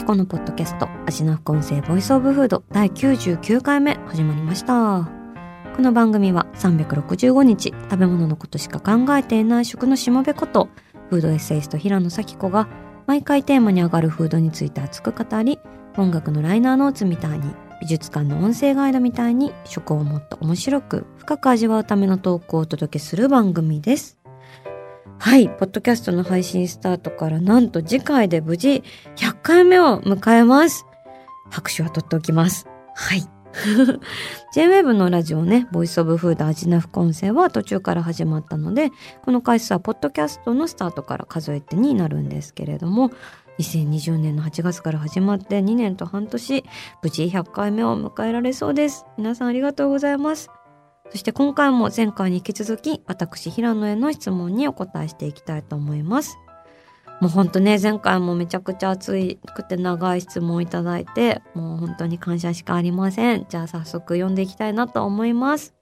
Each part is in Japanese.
平野咲子のポッドキャスト味な副音声ボイスオブフード第99回目始まりましたこの番組は365日食べ物のことしか考えていない食のしもべことフードエッセイスト平野紗季子が毎回テーマに上がるフードについて熱く語り音楽のライナーノーツみたいに美術館の音声ガイドみたいに食をもっと面白く深く味わうためのトークをお届けする番組です。はい、ポッドキャストの配信スタートからなんと次回で無事100回目を迎えます。拍手は取っておきます。はい。J-Wave のラジオね、ボイスオブフードアジナフコンセは途中から始まったので、この回数はポッドキャストのスタートから数えてになるんですけれども、2020年の8月から始まって2年と半年、無事100回目を迎えられそうです。皆さんありがとうございます。そして今回も前回に引き続き、私、平野への質問にお答えしていきたいと思います。もうほんとね、前回もめちゃくちゃ熱くて長い質問をいただいて、もう本当に感謝しかありません。じゃあ早速読んでいきたいなと思います。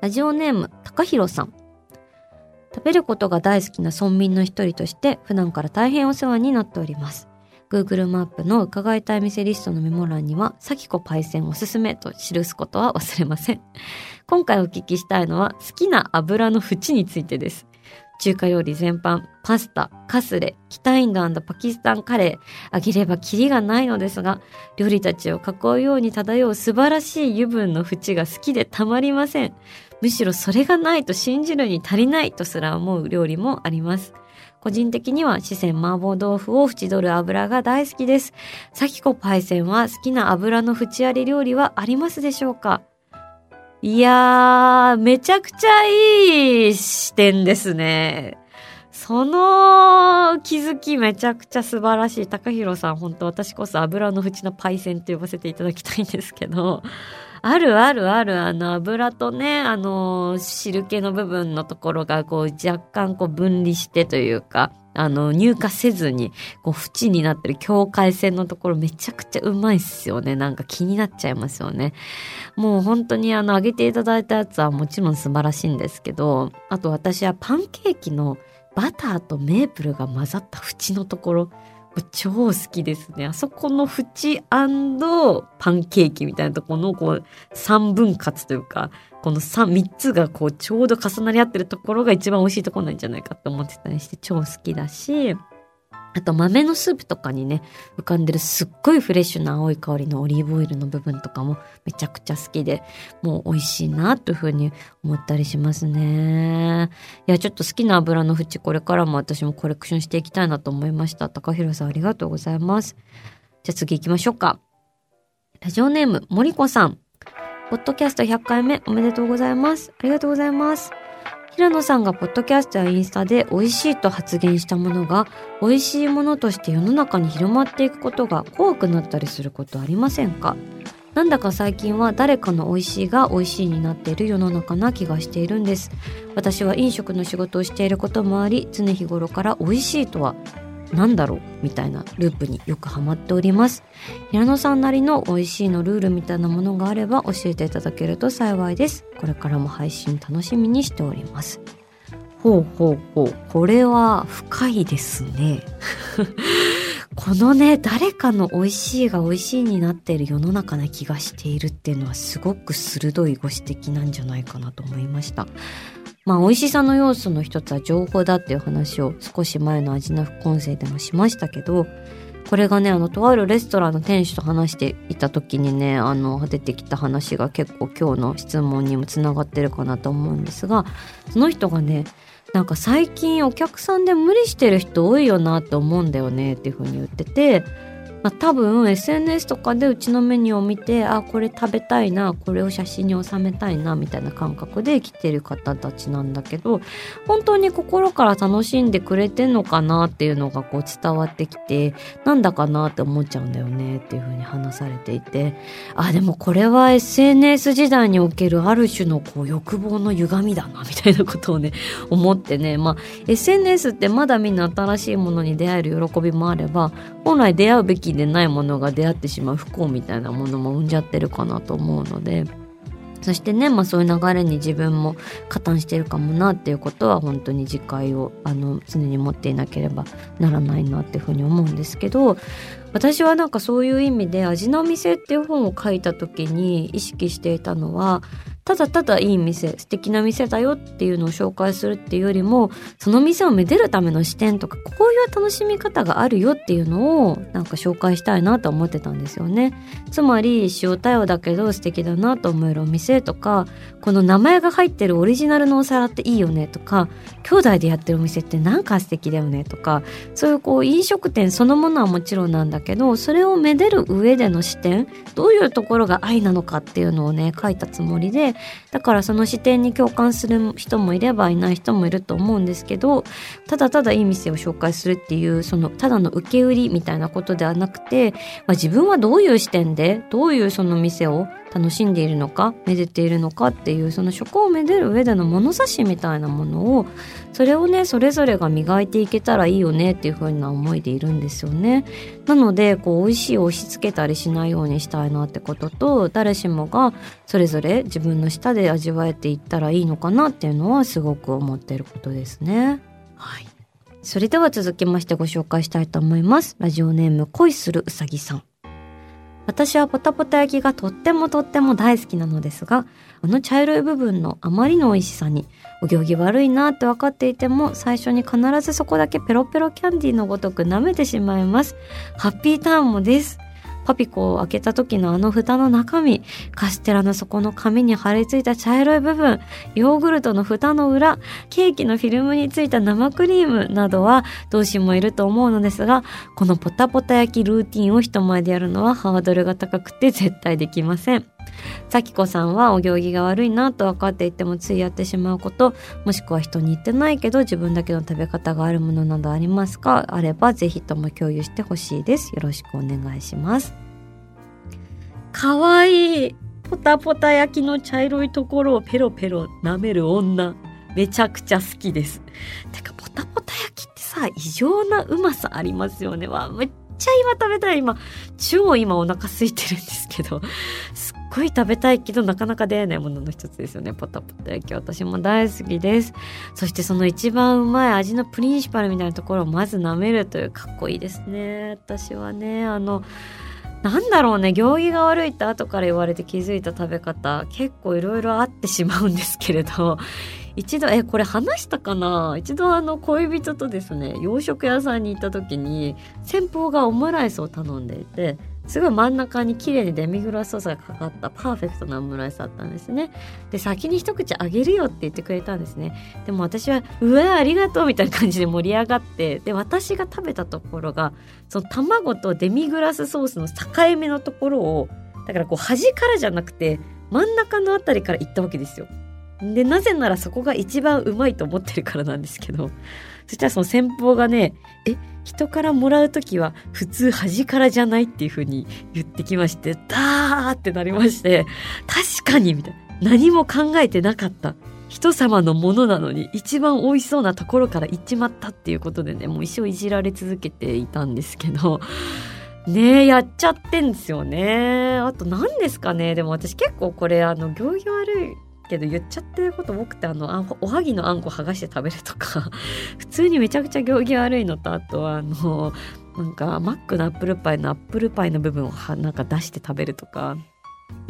ラジオネーム、高弘さん。食べることが大好きな村民の一人として普段から大変お世話になっております。Google マップの伺いたい店リストのメモ欄には、サキコパイセンおすすめと記すことは忘れません。今回お聞きしたいのは好きな油の縁についてです。中華料理全般、パスタ、カスレ、北インドパキスタンカレー、あげればキリがないのですが、料理たちを囲うように漂う素晴らしい油分の縁が好きでたまりません。むしろそれがないと信じるに足りないとすら思う料理もあります。個人的には四川麻婆豆腐を縁取る油が大好きです。さきこパイセンは好きな油の縁あり料理はありますでしょうか？いやー、めちゃくちゃいい視点ですね。その気づきめちゃくちゃ素晴らしい。高弘さん、本当私こそ油の縁のパイセンと呼ばせていただきたいんですけど、あるあるある、あの油とね、あの汁気の部分のところがこう若干こう分離してというか、あの乳化せずにこう縁になってる境界線のところめちゃくちゃうまいっすよね。なんか気になっちゃいますよね。もう本当にあの揚げていただいたやつはもちろん素晴らしいんですけど、あと私はパンケーキのバターとメープルが混ざった縁のところ、超好きですね。あそこの縁パンケーキみたいなとこのこう3分割というか、この三、三つがこうちょうど重なり合ってるところが一番美味しいところなんじゃないかって思ってたりして超好きだし、あと豆のスープとかにね、浮かんでるすっごいフレッシュな青い香りのオリーブオイルの部分とかもめちゃくちゃ好きで、もう美味しいなというふうに思ったりしますね。いや、ちょっと好きな油の縁これからも私もコレクションしていきたいなと思いました。高弘さんありがとうございます。じゃあ次行きましょうか。ラジオネーム、森子さん。ポッドキャスト100回目おめでとうございます。ありがとうございます。平野さんがポッドキャストやインスタで美味しいと発言したものが美味しいものとして世の中に広まっていくことが怖くなったりすることありませんか？なんだか最近は誰かの美味しいが美味しいになっている世の中な気がしているんです。私は飲食の仕事をしていることもあり常日頃から美味しいとは何だろうみたいなループによくハマっております。平野さんなりの美味しいのルールみたいなものがあれば教えていただけると幸いです。これからも配信楽しみにしております。ほうほうほう。これは深いですね。このね誰かの美味しいが美味しいになっている世の中な気がしているっていうのはすごく鋭いご指摘なんじゃないかなと思いました。まあ美味しさの要素の一つは情報だっていう話を少し前の味の副音声でもしましたけどこれがねあのとあるレストランの店主と話していた時にねあの出てきた話が結構今日の質問にもつながってるかなと思うんですがその人がねなんか最近お客さんで無理してる人多いよなって思うんだよねっていう風に言っててまあ、多分 SNS とかでうちのメニューを見てあこれ食べたいなこれを写真に収めたいなみたいな感覚で来てる方たちなんだけど本当に心から楽しんでくれてんのかなっていうのがこう伝わってきてなんだかなって思っちゃうんだよねっていうふうに話されていて。あでもこれは SNS 時代におけるある種のこう欲望の歪みだなみたいなことをね思ってね。まあ SNS ってまだみんな新しいものに出会える喜びもあれば本来出会うべきでないものが出会ってしまう不幸みたいなものも生んじゃってるかなと思うので。そしてね、まあそういう流れに自分も加担してるかもなっていうことは本当に自戒をあの常に持っていなければならないなっていうふうに思うんですけど私はなんかそういう意味で味の店っていう本を書いた時に意識していたのはただただいい店素敵な店だよっていうのを紹介するっていうよりもその店をめでるための視点とかこういう楽しみ方があるよっていうのをなんか紹介したいなと思ってたんですよね。つまり塩対応だけど素敵だなと思えるお店とかこの名前が入ってるオリジナルのお皿っていいよねとか兄弟でやってるお店ってなんか素敵だよねとかそういうこう飲食店そのものはもちろんなんだけどそれをめでる上での視点どういうところが愛なのかっていうのをね書いたつもりでだからその視点に共感する人もいればいない人もいると思うんですけどただただいい店を紹介するっていうそのただの受け売りみたいなことではなくて、まあ、自分はどういう視点でどういうその店を楽しんでいるのかめでているのかっていうその食をめでる上での物差しみたいなものをそれをねそれぞれが磨いていけたらいいよねっていう風な思いでいるんですよね。なのでこう美味しいを押し付けたりしないようにしたいなってことと誰しもがそれぞれ自分の舌で味わえていったらいいのかなっていうのはすごく思ってることですね。はい。それでは続きましてご紹介したいと思います。ラジオネーム恋するうさぎさん。私はポタポタ焼きがとってもとっても大好きなのですが、あの茶色い部分のあまりの美味しさに、お行儀悪いなって分かっていても、最初に必ずそこだけペロペロキャンディーのごとく舐めてしまいます。ハッピーターンもです。パピコを開けた時のあの蓋の中身、カステラの底の紙に貼り付いた茶色い部分、ヨーグルトの蓋の裏、ケーキのフィルムについた生クリームなどは同志もいると思うのですが、このポタポタ焼きルーティンを人前でやるのはハードルが高くて絶対できません。さきこさんはお行儀が悪いなと分かっていてもついやってしまうこともしくは人に言ってないけど自分だけの食べ方があるものなどありますか？あればぜひとも共有してほしいです。よろしくお願いします。かわいいポタポタ焼きの茶色いところをペロペロ舐める女。めちゃくちゃ好きです。てかポタポタ焼きってさ異常なうまさありますよね。わめっちゃ今食べたい。今超今お腹空いてるんですけど。すっごい食べたいけどなかなか出会えないものの一つですよね。ポタポタ焼き私も大好きです。そしてその一番うまい味のプリンシパルみたいなところをまず舐めるというかっこいいですね。私はねあのなんだろうね行儀が悪いって後から言われて気づいた食べ方結構いろいろあってしまうんですけれど 一度えこれ話したかな？一度あの恋人とですね洋食屋さんに行った時に先方がオムライスを頼んでいてすごい真ん中に綺麗にデミグラスソースがかかったパーフェクトなオムライスだったんですね。で先に一口あげるよって言ってくれたんですね。でも私は「うわありがとう」みたいな感じで盛り上がってで私が食べたところがその卵とデミグラスソースの境目のところをだからこう端からじゃなくて真ん中の辺りから行ったわけですよ。でなぜならそこが一番うまいと思ってるからなんですけどそしたらその先方がね「え人からもらう時は普通端からじゃない?」っていう風に言ってきましてダーってなりまして確かにみたいな。何も考えてなかった。人様のものなのに一番美味しそうなところから行っちまったっていうことでねもう一生いじられ続けていたんですけどねえやっちゃってんですよね。あと何ですかね。でも私結構これあの行儀悪いけど言っちゃってること多くてあのあおはぎのあんこ剥がして食べるとか 普通にめちゃくちゃ行儀悪いのとあとはあのなんかマックのアップルパイのアップルパイの部分をはなんか出して食べるとか。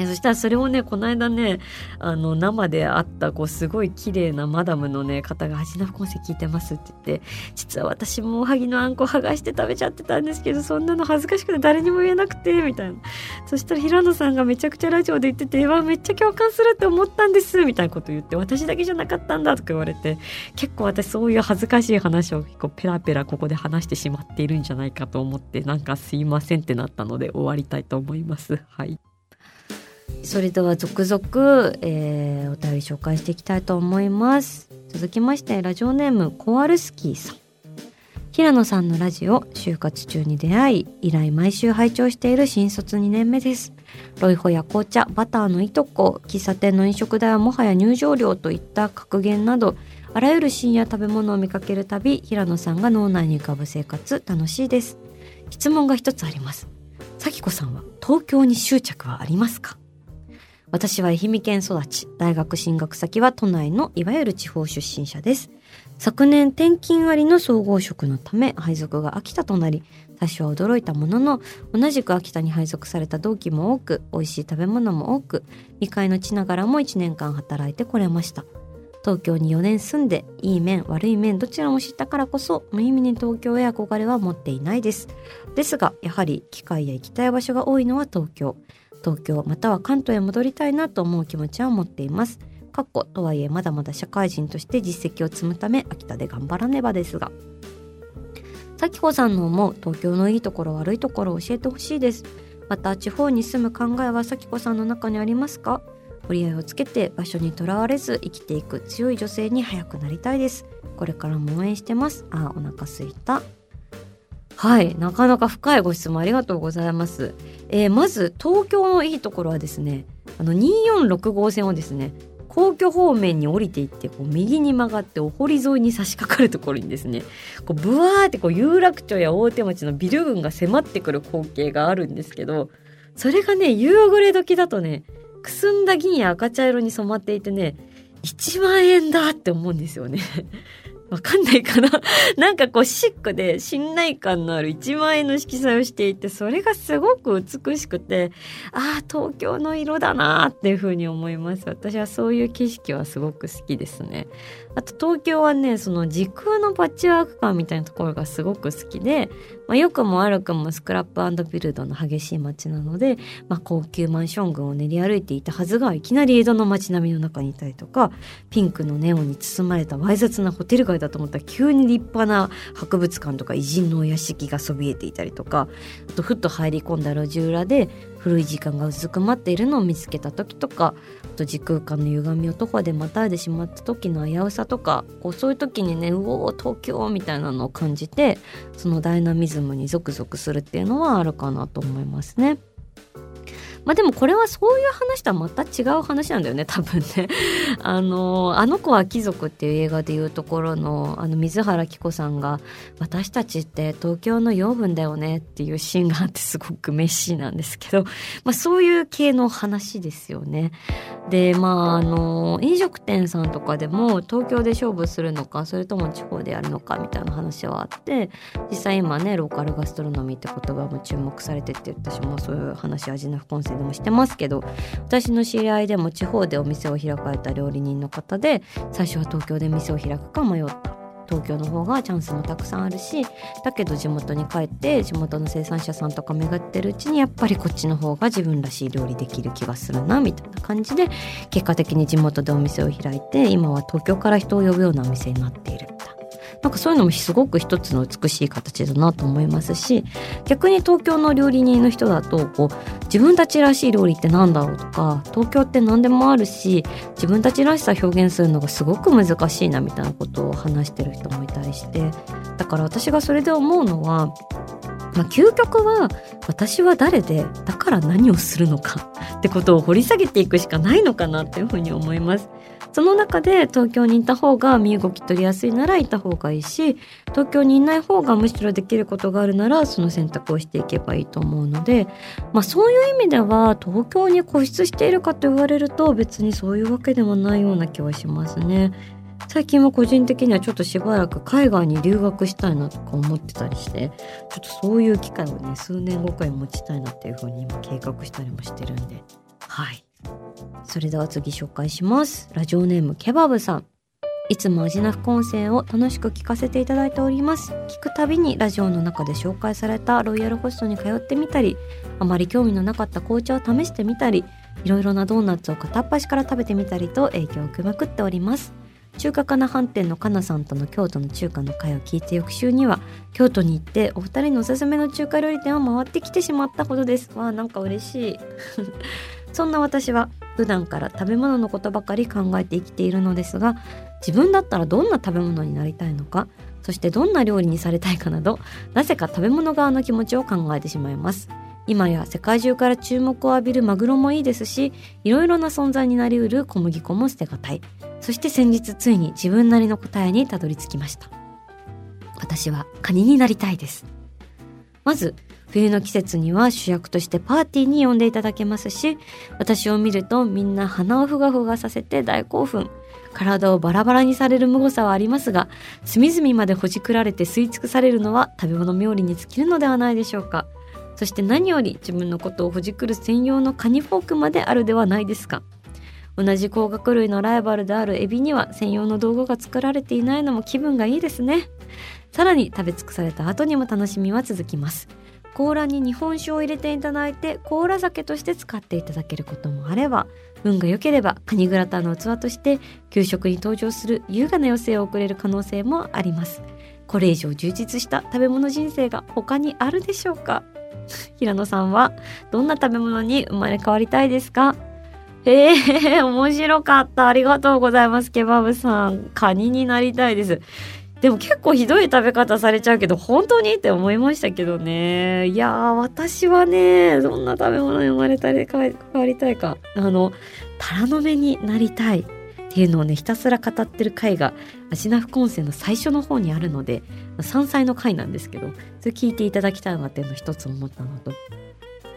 そしたらそれをねこの間ねあの生で会ったこうすごい綺麗なマダムのね方が「橋名副音声聞いてます」って言って実は私もおはぎのあんこ剥がして食べちゃってたんですけどそんなの恥ずかしくて誰にも言えなくてみたいなそしたら平野さんがめちゃくちゃラジオで言ってて「わめっちゃ共感するって思ったんです」みたいなこと言って私だけじゃなかったんだとか言われて結構私そういう恥ずかしい話を結構ペラペラここで話してしまっているんじゃないかと思ってなんかすいませんってなったので終わりたいと思います。はいそれでは続々、えー、お便り紹介していきたいと思います。続きましてラジオネームコアルスキーさん。平野さんのラジオ就活中に出会い以来毎週拝聴している新卒2年目です。ロイホや紅茶バターのいとこ喫茶店の飲食代はもはや入場料といった格言などあらゆる深夜食べ物を見かけるたび平野さんが脳内に浮かぶ生活楽しいです。質問が一つあります。咲子さんは東京に執着はありますか？私は愛媛県育ち、大学進学先は都内のいわゆる地方出身者です。昨年転勤割の総合職のため配属が秋田となり、多少驚いたものの、同じく秋田に配属された同期も多く、美味しい食べ物も多く、未開の地ながらも1年間働いてこれました。東京に4年住んで、いい面、悪い面、どちらも知ったからこそ、無意味に東京へ憧れは持っていないです。ですが、やはり機会や行きたい場所が多いのは東京。東京または関東へ戻りたいなと思う気持ちは持っています。かっことはいえまだまだ社会人として実績を積むため秋田で頑張らねばですが。咲子さんの思う東京のいいところ悪いところを教えてほしいです。また地方に住む考えは咲子さんの中にありますか？折り合いをつけて場所にとらわれず生きていく強い女性に早くなりたいです。これからも応援してます。あ、お腹すいた。はい、なかなか深いご質問ありがとうございます。えー、まず東京のいいところはですね、あの246号線をですね、皇居方面に降りていってこう右に曲がってお堀沿いに差し掛かるところにですねこうブワーってこう有楽町や大手町のビル群が迫ってくる光景があるんですけどそれがね夕暮れ時だとねくすんだ銀や赤茶色に染まっていてね1万円だって思うんですよねわかんないかな なんかこうシックで信頼感のある1万円の色彩をしていて、それがすごく美しくて、ああ、東京の色だなっていうふうに思います。私はそういう景色はすごく好きですね。あと東京はね、その時空のパッチワーク感みたいなところがすごく好きで、まあ、良くも悪くもスクラップビルドの激しい街なので、まあ、高級マンション群を練り歩いていたはずがいきなり江戸の街並みの中にいたりとかピンクのネオンに包まれたわい雑なホテル街だと思ったら急に立派な博物館とか偉人のお屋敷がそびえていたりとかあとふっと入り込んだ路地裏で古い時間がうずくまっているのを見つけた時とかあと時空間の歪みを徒歩でまたいでしまった時の危うさとかこうそういう時にねうおー東京みたいなのを感じてそのダイナミズムにゾクゾクするっていうのはあるかなと思いますね。まあでもこれはそういう話とはまた違う話なんだよね多分ね。あの「あの子は貴族」っていう映画でいうところのあの水原希子さんが「私たちって東京の養分だよね」っていうシーンがあってすごくメッシーなんですけど、まあ、そういう系の話ですよね。でまああの飲食店さんとかでも東京で勝負するのかそれとも地方でやるのかみたいな話はあって実際今ねローカルガストロノミーって言葉も注目されてって私もそういう話味の副でもしてますけど私の知り合いでも地方でお店を開かれた料理人の方で最初は東京で店を開くか迷った。東京の方がチャンスもたくさんあるしだけど地元に帰って地元の生産者さんとか巡ってるうちにやっぱりこっちの方が自分らしい料理できる気がするなみたいな感じで結果的に地元でお店を開いて今は東京から人を呼ぶようなお店になっている。なんかそういうのもすごく一つの美しい形だなと思いますし逆に東京の料理人の人だとこう自分たちらしい料理って何だろうとか東京って何でもあるし自分たちらしさ表現するのがすごく難しいなみたいなことを話してる人もいたりしてだから私がそれで思うのはまあ、究極は私は誰でだから何をするのかってことを掘り下げていくしかないのかなっていうふうに思います。その中で東京にいた方が身動き取りやすいならいた方がいいし東京にいない方がむしろできることがあるならその選択をしていけばいいと思うので、まあ、そういう意味では東京に固執しているかと言われると別にそういうわけでもないような気はしますね。最近は個人的にはちょっとしばらく海外に留学したいなとか思ってたりしてちょっとそういう機会をね数年後くらい持ちたいなっていうふうに今計画したりもしてるんではい。それでは次紹介します。ラジオネームケバブさん。いつも味な副音声を楽しく聞かせていただいております。聞くたびにラジオの中で紹介されたロイヤルホストに通ってみたり、あまり興味のなかった紅茶を試してみたり、いろいろなドーナツを片っ端から食べてみたりと影響を受けまくっております。中華かな飯店のかなさんとの京都の中華の会を聞いて翌週には京都に行ってお二人のおすすめの中華料理店を回ってきてしまったほどです。わあなんか嬉しい。そんな私は普段から食べ物のことばかり考えて生きているのですが自分だったらどんな食べ物になりたいのかそしてどんな料理にされたいかなどなぜか食べ物側の気持ちを考えてしまいます。今や世界中から注目を浴びるマグロもいいですしいろいろな存在になりうる小麦粉も捨てがたい。そして先日ついに自分なりの答えにたどり着きました。私はカニになりたいです。まず冬の季節には主役としてパーティーに呼んでいただけますし私を見るとみんな鼻をふがふがさせて大興奮。体をバラバラにされるむごさはありますが隅々までほじくられて吸い尽くされるのは食べ物冥利に尽きるのではないでしょうか。そして何より自分のことをほじくる専用のカニフォークまであるではないですか。同じ甲殻類のライバルであるエビには専用の道具が作られていないのも気分がいいですね。さらに食べ尽くされた後にも楽しみは続きます。甲羅に日本酒を入れていただいて甲羅酒として使っていただけることもあれば運が良ければカニグラタンの器として給食に登場する優雅な余生を送れる可能性もありますこれ以上充実した食べ物人生が他にあるでしょうか？平野さんはどんな食べ物に生まれ変わりたいですか？ええー、面白かった。ありがとうございます、ケバブさん。カニになりたいです。でも結構ひどい食べ方されちゃうけど、本当にって思いましたけどね。いやー、私はね、どんな食べ物に生まれたり変わりたいか。あの、タラの芽になりたいっていうのをね、ひたすら語ってる回が、アジナフコンセの最初の方にあるので、山菜の回なんですけど、それ聞いていただきたいなっていうのを一つ思ったのと、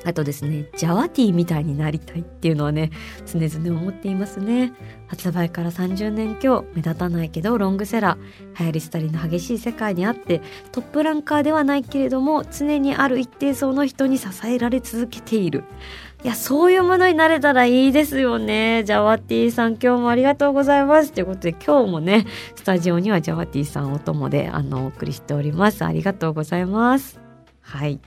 あとですね、ジャワティーみたいになりたいっていうのはね、常々思っていますね。発売から30年今日、目立たないけどロングセラー、流行り廃りの激しい世界にあって、トップランカーではないけれども、常にある一定層の人に支えられ続けている。いや、そういうものになれたらいいですよね。ジャワティーさん、今日もありがとうございます。ということで、今日もね、スタジオにはジャワティーさんお供で、あの、お送りしております。ありがとうございます。はい。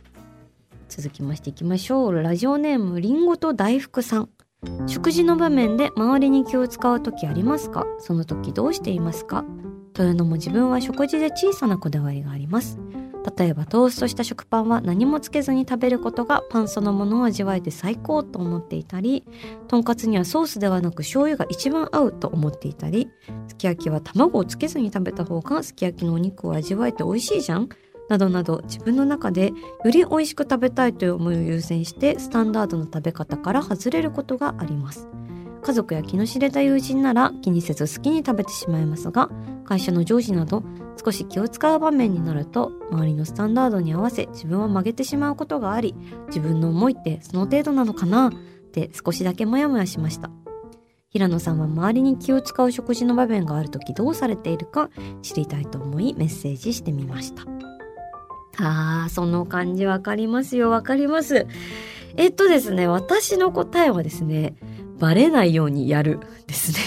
続きましていきましょう。ラジオネーム、りんごと大福さん。食事の場面で周りに気を使う時ありますか？その時どうしていますか？というのも自分は食事で小さなこだわりがあります。例えばトーストした食パンは何もつけずに食べることがパンそのものを味わえて最高と思っていたりとんかつにはソースではなく醤油が一番合うと思っていたりすき焼きは卵をつけずに食べた方がすき焼きのお肉を味わえて美味しいじゃんなどなど自分の中でより美味しく食べたいという思いを優先してスタンダードの食べ方から外れることがあります。家族や気の知れた友人なら気にせず好きに食べてしまいますが会社の上司など少し気を使う場面になると周りのスタンダードに合わせ自分を曲げてしまうことがあり自分の思いってその程度なのかなって少しだけモヤモヤしました。平野さんは周りに気を使う食事の場面がある時どうされているか知りたいと思いメッセージしてみました。あーその感じわかりますよ。わかります。えっとですね私の答えはですねバレないようにやるですね。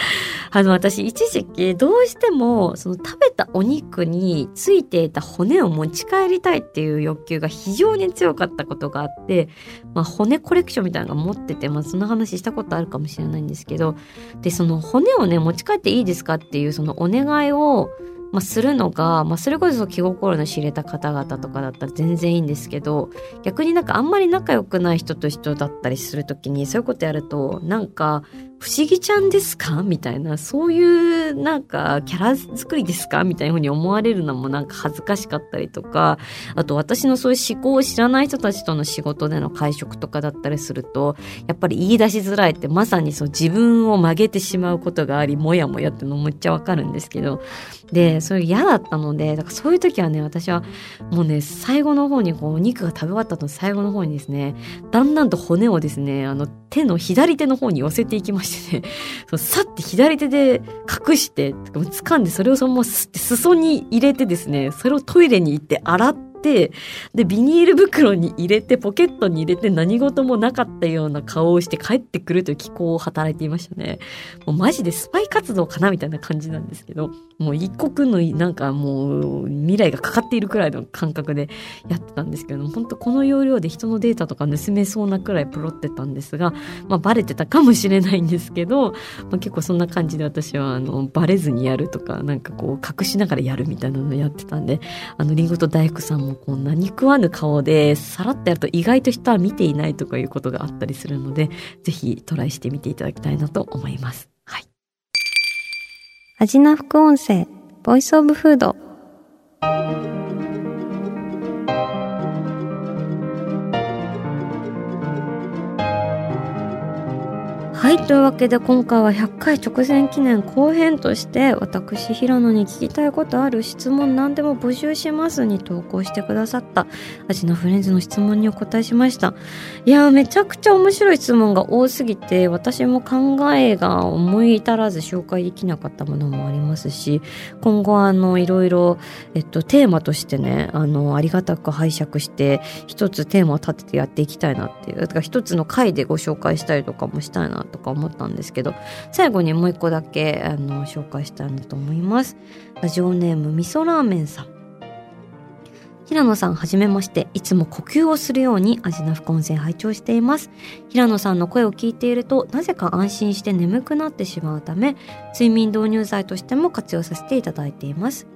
あの、私、一時期、どうしても、その食べたお肉についていた骨を持ち帰りたいっていう欲求が非常に強かったことがあって、まあ、骨コレクションみたいなのが持ってて、まあ、その話したことあるかもしれないんですけど、で、その骨をね、持ち帰っていいですかっていう、そのお願いを、まあ、するのが、まあ、それこそ気心の知れた方々とかだったら全然いいんですけど逆になんかあんまり仲良くない人と人だったりする時にそういうことやるとなんか不思議ちゃんですか？みたいなそういうなんかキャラ作りですか？みたいな風に思われるのもなんか恥ずかしかったりとかあと私のそういう思考を知らない人たちとの仕事での会食とかだったりするとやっぱり言い出しづらいってまさにそう自分を曲げてしまうことがありもやもやっていうのむっちゃわかるんですけどでそれ嫌だったのでだからそういう時はね私はもうね最後の方にこうお肉が食べ終わった後の最後の方にですねだんだんと骨をですねあの手の左手の方に寄せていきました。てね そうさって左手で隠して掴んでそれをそのまますって裾に入れてですねそれをトイレに行って洗っててでビニール袋に入れてポケットに入れて何事もなかったような顔をして帰ってくるという気候を働いていましたね。もうマジでスパイ活動かなみたいな感じなんですけどもう一刻のなんかもう未来がかかっているくらいの感覚でやってたんですけど本当この要領で人のデータとか盗めそうなくらいプロってたんですが、まあ、バレてたかもしれないんですけど、まあ、結構そんな感じで私はあのバレずにやるとかなんかこう隠しながらやるみたいなのやってたんであのリンゴと大福さんもこう何食わぬ顔でさらってやると意外と人は見ていないとかいうことがあったりするのでぜひトライしてみていただきたいなと思います。はい。味な副音声ボイスオブフードはい。というわけで今回は100回直前記念後編として私平野に聞きたいことある質問何でも募集しますに投稿してくださったアジナフレンズの質問にお答えしました。いやめちゃくちゃ面白い質問が多すぎて私も考えが思い至らず紹介できなかったものもありますし今後あのいろいろえっとテーマとしてねあのありがたく拝借して一つテーマを立ててやっていきたいなっていうだから一つの回でご紹介したりとかもしたいなととか思ったんですけど最後にもう一個だけあの紹介したいなと思います。ラジオネーム味噌ラーメンさん。平野さんはじめましていつも呼吸をするように味の副音声拝聴しています。平野さんの声を聞いているとなぜか安心して眠くなってしまうため睡眠導入剤としても活用させていただいています。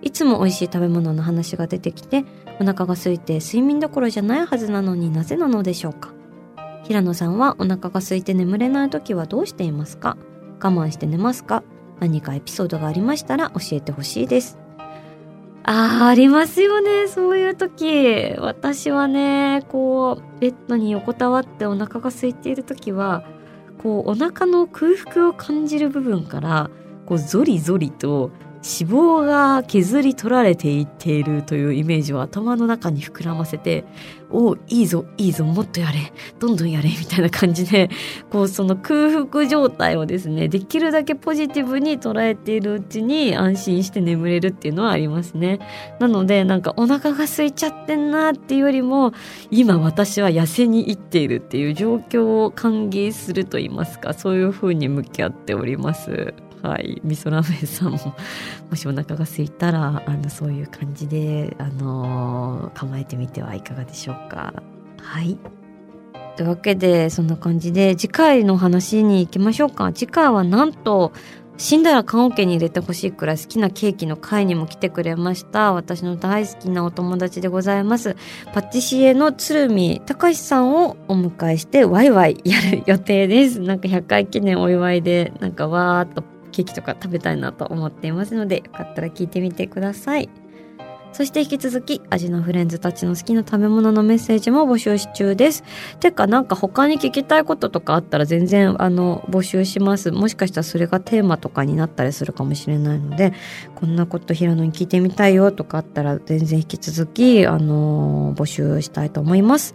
いつも美味しい食べ物の話が出てきてお腹が空いて睡眠どころじゃないはずなのになぜなのでしょうか。平野さんはお腹が空いて眠れない時はどうしていますか？我慢して寝ますか？何かエピソードがありましたら教えてほしいです。ああ、ありますよね。そういう時。私はね、こう、ベッドに横たわってお腹が空いている時は、こう、お腹の空腹を感じる部分から、こう、ゾリゾリと脂肪が削り取られていっているというイメージを頭の中に膨らませて、おいいぞ、いいぞ、もっとやれ、どんどんやれ、みたいな感じで、こう、その空腹状態をですね、できるだけポジティブに捉えているうちに安心して眠れるっていうのはありますね。なので、なんかお腹が空いちゃってんなっていうよりも、今私は痩せに行っているっていう状況を歓迎すると言いますか、そういうふうに向き合っております。はい、味噌ラーメンさんももしお腹が空いたらあのそういう感じで、あの、構えてみてはいかがでしょうか。はい。というわけでそんな感じで次回の話に行きましょうか。次回はなんと死んだら棺桶に入れてほしいくらい好きなケーキの会にも来てくれました。私の大好きなお友達でございます。パティシエの鶴見隆さんをお迎えしてワイワイやる予定です。なんか100回記念お祝いでなんかわーっと。ケーキとか食べたいなと思っていますのでよかったら聞いてみてくださいそして引き続き味のフレンズたちの好きな食べ物のメッセージも募集し中です。てかなんか他に聞きたいこととかあったら全然あの募集します。もしかしたらそれがテーマとかになったりするかもしれないのでこんなこと平野に聞いてみたいよとかあったら全然引き続きあの募集したいと思います。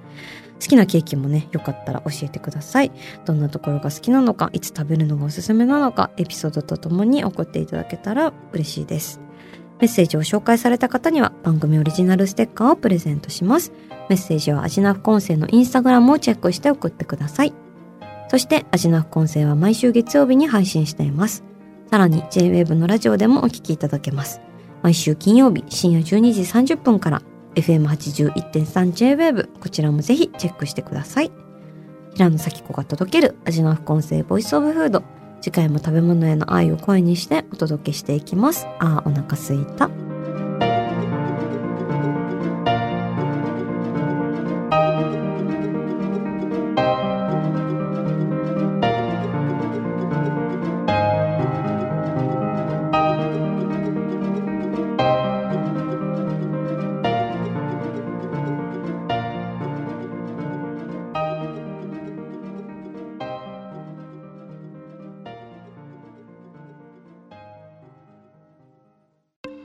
好きなケーキもね、よかったら教えてください。どんなところが好きなのか、いつ食べるのがおすすめなのか、エピソードとともに送っていただけたら嬉しいです。メッセージを紹介された方には番組オリジナルステッカーをプレゼントします。メッセージはアジナフコンセのインスタグラムをチェックして送ってください。そしてアジナフコンセは毎週月曜日に配信しています。さらに JWAVE のラジオでもお聴きいただけます。毎週金曜日深夜12時30分から FM81.3JWAVE こちらもぜひチェックしてください。平野咲子が届ける味の副音声ボイスオブフード。次回も食べ物への愛を声にしてお届けしていきます。あーお腹すいた。